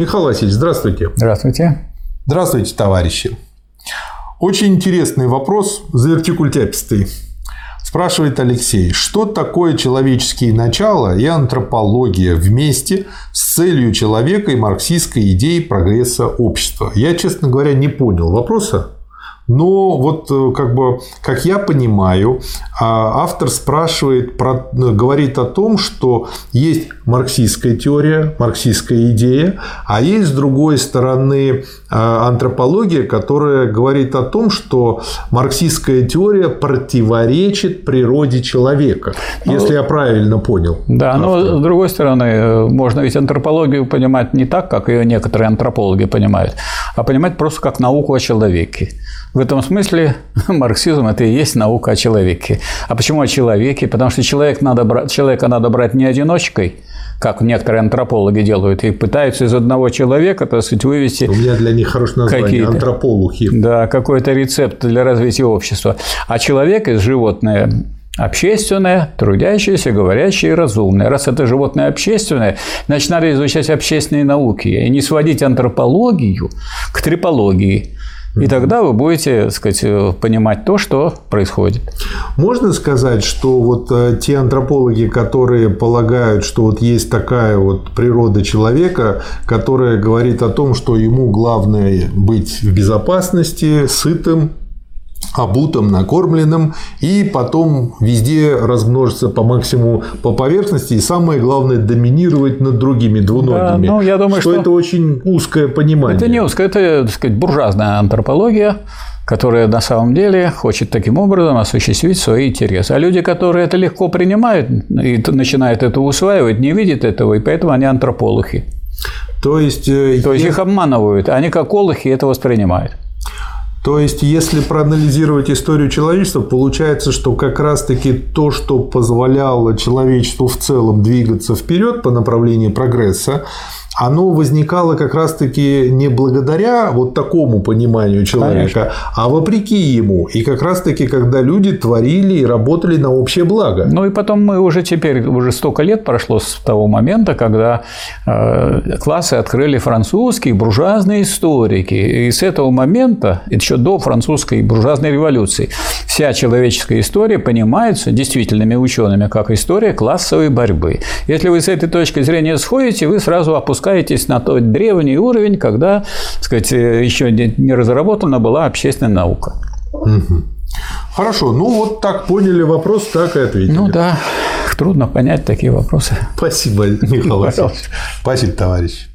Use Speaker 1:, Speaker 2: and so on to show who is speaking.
Speaker 1: Михаил Васильевич, здравствуйте.
Speaker 2: Здравствуйте.
Speaker 1: Здравствуйте, товарищи. Очень интересный вопрос, завертикультяпистый. Спрашивает Алексей, что такое человеческие начала и антропология вместе с целью человека и марксистской идеей прогресса общества? Я, честно говоря, не понял вопроса. Но вот э, как бы, как я понимаю, а, автор спрашивает, про, говорит о том, что есть марксистская теория, марксистская идея, а есть с другой стороны а, антропология, которая говорит о том, что марксистская теория противоречит природе человека, ну, если я правильно понял.
Speaker 2: Да, автора. но с другой стороны, э, можно ведь антропологию понимать не так, как ее некоторые антропологи понимают, а понимать просто как науку о человеке. В этом смысле марксизм – это и есть наука о человеке. А почему о человеке? Потому что человек надо брать, человека надо брать не одиночкой, как некоторые антропологи делают, и пытаются из одного человека, так сказать, вывести…
Speaker 1: У меня для них хорошее название – антрополухи.
Speaker 2: Да, какой-то рецепт для развития общества. А человек из животное Общественное, трудящееся, говорящее и разумное. Раз это животное общественное, значит, надо изучать общественные науки и не сводить антропологию к трипологии. И тогда вы будете, так сказать, э, понимать то, что происходит.
Speaker 1: Можно сказать, что вот э, те антропологи, которые полагают, что вот есть такая вот природа человека, которая говорит о том, что ему главное быть в безопасности, сытым, обутым, накормленным, и потом везде размножиться по максимуму по поверхности, и самое главное доминировать над другими двуногими.
Speaker 2: Да, ну, я думаю,
Speaker 1: что, что это очень узкое понимание.
Speaker 2: Это не узкое, это, так сказать, буржуазная антропология, которая на самом деле хочет таким образом осуществить свои интересы. А люди, которые это легко принимают и начинают это усваивать, не видят этого, и поэтому они антрополухи. То есть, э, То есть их обманывают, а они как олухи это воспринимают.
Speaker 1: То есть, если проанализировать историю человечества, получается, что как раз-таки то, что позволяло человечеству в целом двигаться вперед по направлению прогресса, оно возникало как раз-таки не благодаря вот такому пониманию человека, Конечно. а вопреки ему. И как раз-таки, когда люди творили и работали на общее благо.
Speaker 2: Ну и потом мы уже теперь, уже столько лет прошло с того момента, когда э, классы открыли французские буржуазные историки. И с этого момента, еще до французской буржуазной революции, вся человеческая история понимается действительными учеными как история классовой борьбы. Если вы с этой точки зрения сходите, вы сразу опускаете опускаетесь на тот древний уровень, когда, так сказать, еще не разработана была общественная наука.
Speaker 1: Хорошо, ну вот так поняли вопрос, так и ответили.
Speaker 2: Ну да, трудно понять такие вопросы.
Speaker 1: Спасибо, Михаил Васильевич. Спасибо, товарищ.